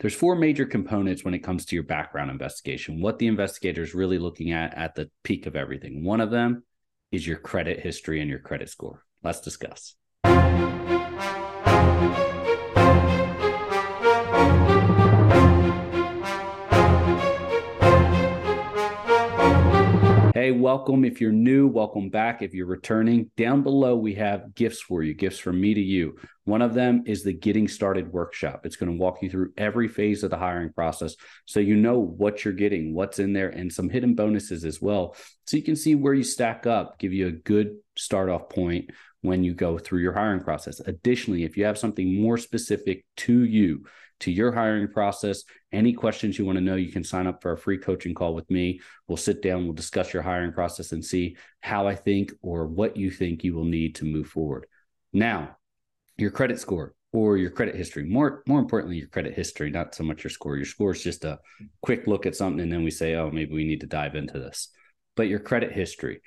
there's four major components when it comes to your background investigation. What the investigator is really looking at at the peak of everything. One of them is your credit history and your credit score. Let's discuss. Hey, welcome. If you're new, welcome back. If you're returning, down below, we have gifts for you, gifts from me to you. One of them is the Getting Started workshop. It's going to walk you through every phase of the hiring process so you know what you're getting, what's in there, and some hidden bonuses as well. So you can see where you stack up, give you a good start off point when you go through your hiring process. Additionally, if you have something more specific to you, to your hiring process. Any questions you want to know, you can sign up for a free coaching call with me. We'll sit down, we'll discuss your hiring process and see how I think or what you think you will need to move forward. Now, your credit score or your credit history. More more importantly, your credit history, not so much your score. Your score is just a quick look at something and then we say, "Oh, maybe we need to dive into this." But your credit history.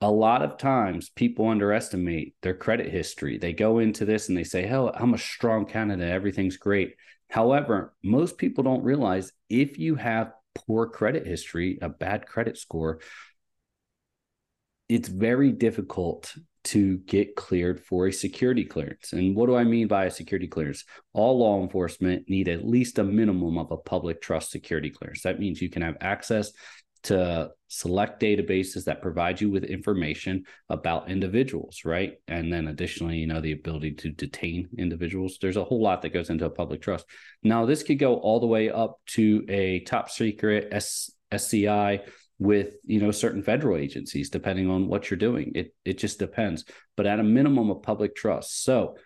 A lot of times people underestimate their credit history. They go into this and they say, "Hell, I'm a strong candidate. Everything's great." However, most people don't realize if you have poor credit history, a bad credit score, it's very difficult to get cleared for a security clearance. And what do I mean by a security clearance? All law enforcement need at least a minimum of a public trust security clearance. That means you can have access to select databases that provide you with information about individuals, right? And then additionally, you know, the ability to detain individuals. There's a whole lot that goes into a public trust. Now, this could go all the way up to a top secret S- SCI with you know certain federal agencies depending on what you're doing it it just depends but at a minimum of public trust so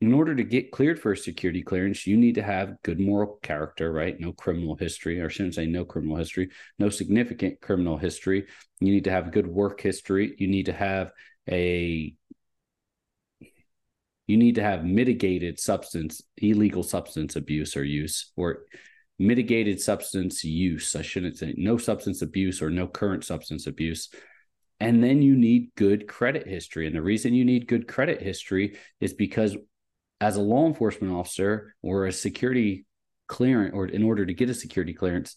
in order to get cleared for a security clearance, you need to have good moral character, right? No criminal history, or shouldn't say no criminal history, no significant criminal history. You need to have good work history. You need to have a you need to have mitigated substance, illegal substance abuse or use, or mitigated substance use. I shouldn't say no substance abuse or no current substance abuse. And then you need good credit history. And the reason you need good credit history is because as a law enforcement officer or a security clearance, or in order to get a security clearance,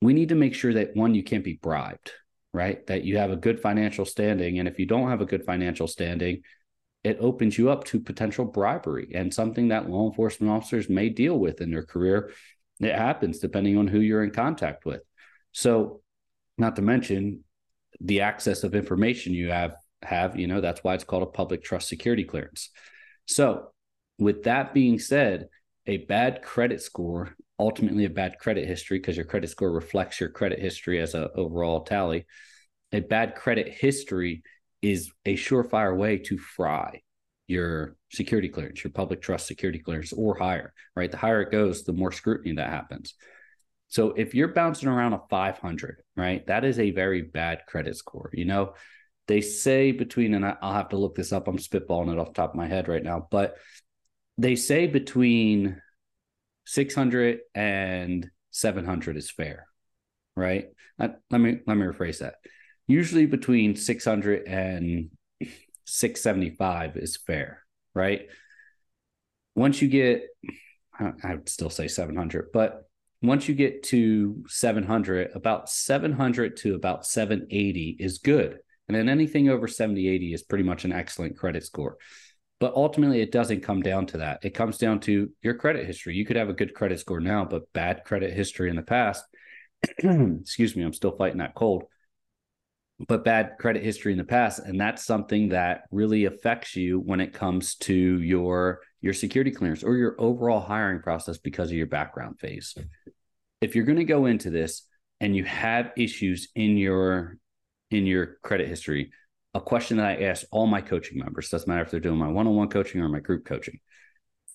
we need to make sure that one, you can't be bribed, right? That you have a good financial standing. And if you don't have a good financial standing, it opens you up to potential bribery and something that law enforcement officers may deal with in their career. It happens depending on who you're in contact with. So, not to mention the access of information you have have, you know, that's why it's called a public trust security clearance. So, with that being said, a bad credit score, ultimately a bad credit history, because your credit score reflects your credit history as an overall tally. A bad credit history is a surefire way to fry your security clearance, your public trust security clearance, or higher, right? The higher it goes, the more scrutiny that happens. So if you're bouncing around a 500, right, that is a very bad credit score. You know, they say between, and I'll have to look this up. I'm spitballing it off top of my head right now, but they say between 600 and 700 is fair, right? let me let me rephrase that. Usually between 600 and 675 is fair, right? Once you get, I would still say 700, but once you get to 700, about 700 to about 780 is good. And then anything over 70, 80 is pretty much an excellent credit score. But ultimately, it doesn't come down to that. It comes down to your credit history. You could have a good credit score now, but bad credit history in the past. excuse me, I'm still fighting that cold. But bad credit history in the past. And that's something that really affects you when it comes to your your security clearance or your overall hiring process because of your background phase. If you're going to go into this and you have issues in your in your credit history, a question that I ask all my coaching members, doesn't matter if they're doing my one-on-one coaching or my group coaching,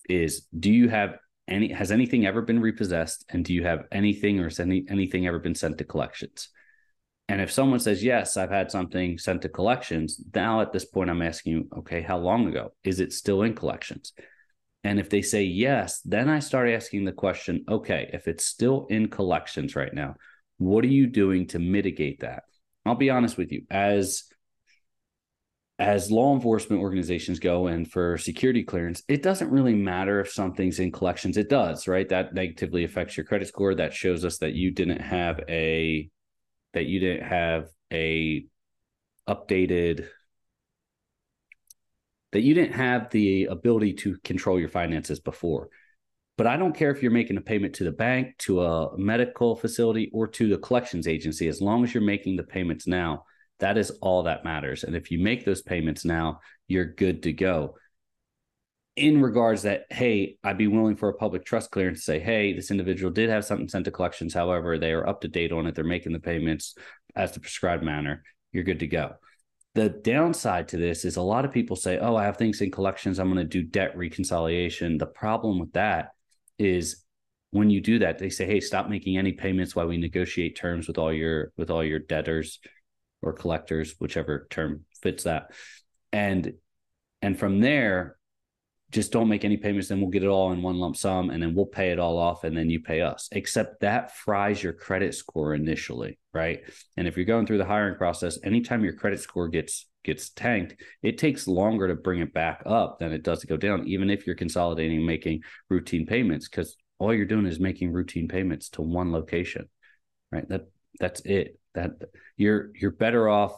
is do you have any has anything ever been repossessed and do you have anything or has any anything ever been sent to collections? And if someone says, yes, I've had something sent to collections, now at this point, I'm asking you, okay, how long ago? Is it still in collections? And if they say yes, then I start asking the question, okay, if it's still in collections right now, what are you doing to mitigate that? I'll be honest with you, as as law enforcement organizations go and for security clearance, it doesn't really matter if something's in collections. It does, right? That negatively affects your credit score. That shows us that you didn't have a that you didn't have a updated that you didn't have the ability to control your finances before. But I don't care if you're making a payment to the bank, to a medical facility, or to the collections agency, as long as you're making the payments now, that is all that matters. And if you make those payments now, you're good to go. In regards that, hey, I'd be willing for a public trust clearance to say, hey, this individual did have something sent to collections. However, they are up to date on it. They're making the payments as the prescribed manner. You're good to go. The downside to this is a lot of people say, oh, I have things in collections. I'm going to do debt reconciliation. The problem with that is when you do that, they say, hey, stop making any payments while we negotiate terms with all your with all your debtors or collectors, whichever term fits that. And and from there, just don't make any payments, then we'll get it all in one lump sum and then we'll pay it all off and then you pay us. Except that fries your credit score initially, right? And if you're going through the hiring process, anytime your credit score gets gets tanked, it takes longer to bring it back up than it does to go down, even if you're consolidating making routine payments, because all you're doing is making routine payments to one location. Right. That that's it. That you're you're better off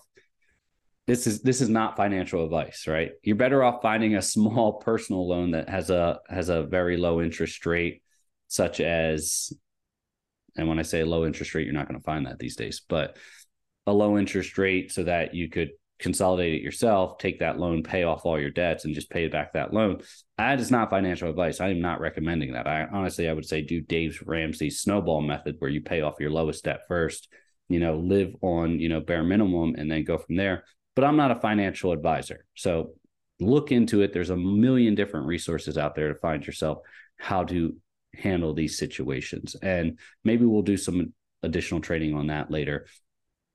this is this is not financial advice right? You're better off finding a small personal loan that has a has a very low interest rate such as and when i say low interest rate you're not going to find that these days but a low interest rate so that you could consolidate it yourself take that loan pay off all your debts and just pay back that loan. That is not financial advice. I am not recommending that. I honestly i would say do dave ramsey's snowball method where you pay off your lowest debt first you know live on you know bare minimum and then go from there but I'm not a financial advisor. So look into it. There's a million different resources out there to find yourself how to handle these situations. And maybe we'll do some additional training on that later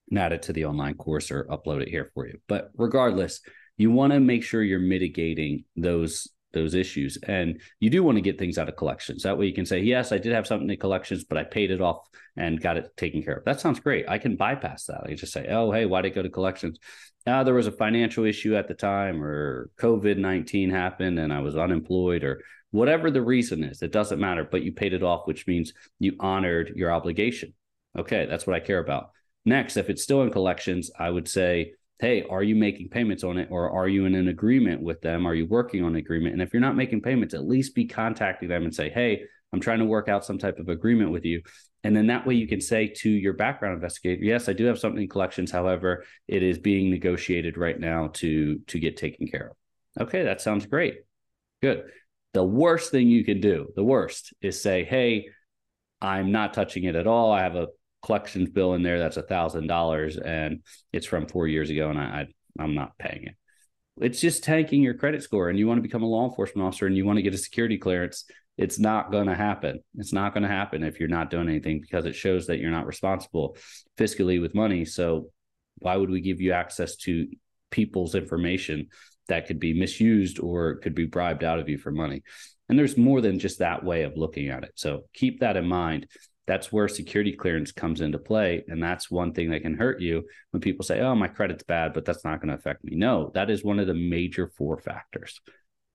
and add it to the online course or upload it here for you. But regardless, you want to make sure you're mitigating those those issues. And you do want to get things out of collections. That way you can say yes i did have something in collections but i paid it off and got it taken care of. That sounds great. I can bypass that. I just say oh hey why did it go to collections? Uh, there was a financial issue at the time or COVID 19 happened and I was unemployed or whatever the reason is, it doesn't matter, but you paid it off, which means you honored your obligation. Okay, that's what I care about. Next, if it's still in collections, I would say, hey, are you making payments on it or are you in an agreement with them? Are you working on an agreement? And if you're not making payments, at least be contacting them and say, hey, I'm trying to work out some type of agreement with you. And then that way you can say to your background investigator, yes, I do have something in collections. However, it is being negotiated right now to to get taken care of. Okay, that sounds great. Good. The worst thing you can do, the worst, is say, hey, I'm not touching it at all. I have a collections bill in there that's a thousand dollars and it's from four years ago and I, I I'm not paying it. It's just tanking your credit score and you want to become a law enforcement officer and you want to get a security clearance it's not going to happen. It's not going to happen if you're not doing anything because it shows that you're not responsible fiscally with money. So, why would we give you access to people's information that could be misused or could be bribed out of you for money? And there's more than just that way of looking at it. So, keep that in mind. That's where security clearance comes into play. And that's one thing that can hurt you when people say, oh, my credit's bad, but that's not going to affect me. No, that is one of the major four factors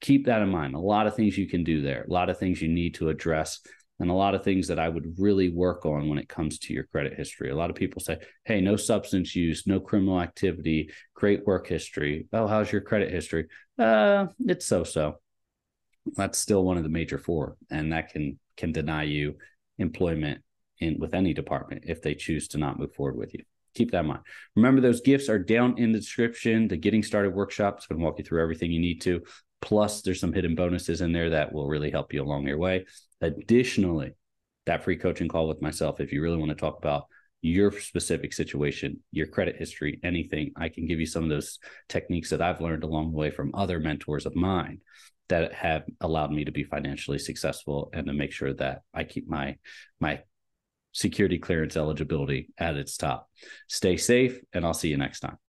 keep that in mind. A lot of things you can do there, a lot of things you need to address, and a lot of things that I would really work on when it comes to your credit history. A lot of people say, hey, no substance use, no criminal activity, great work history. Oh, how's your credit history? Uh, it's so so. That's still one of the major four, and that can can deny you employment in with any department if they choose to not move forward with you keep that in mind. Remember, those gifts are down in the description. The Getting Started workshop is going to walk you through everything you need to. Plus, there's some hidden bonuses in there that will really help you along your way. Additionally, that free coaching call with myself, if you really want to talk about your specific situation, your credit history, anything, I can give you some of those techniques that I've learned along the way from other mentors of mine that have allowed me to be financially successful and to make sure that I keep my my security clearance eligibility at its top. Stay safe and I'll see you next time.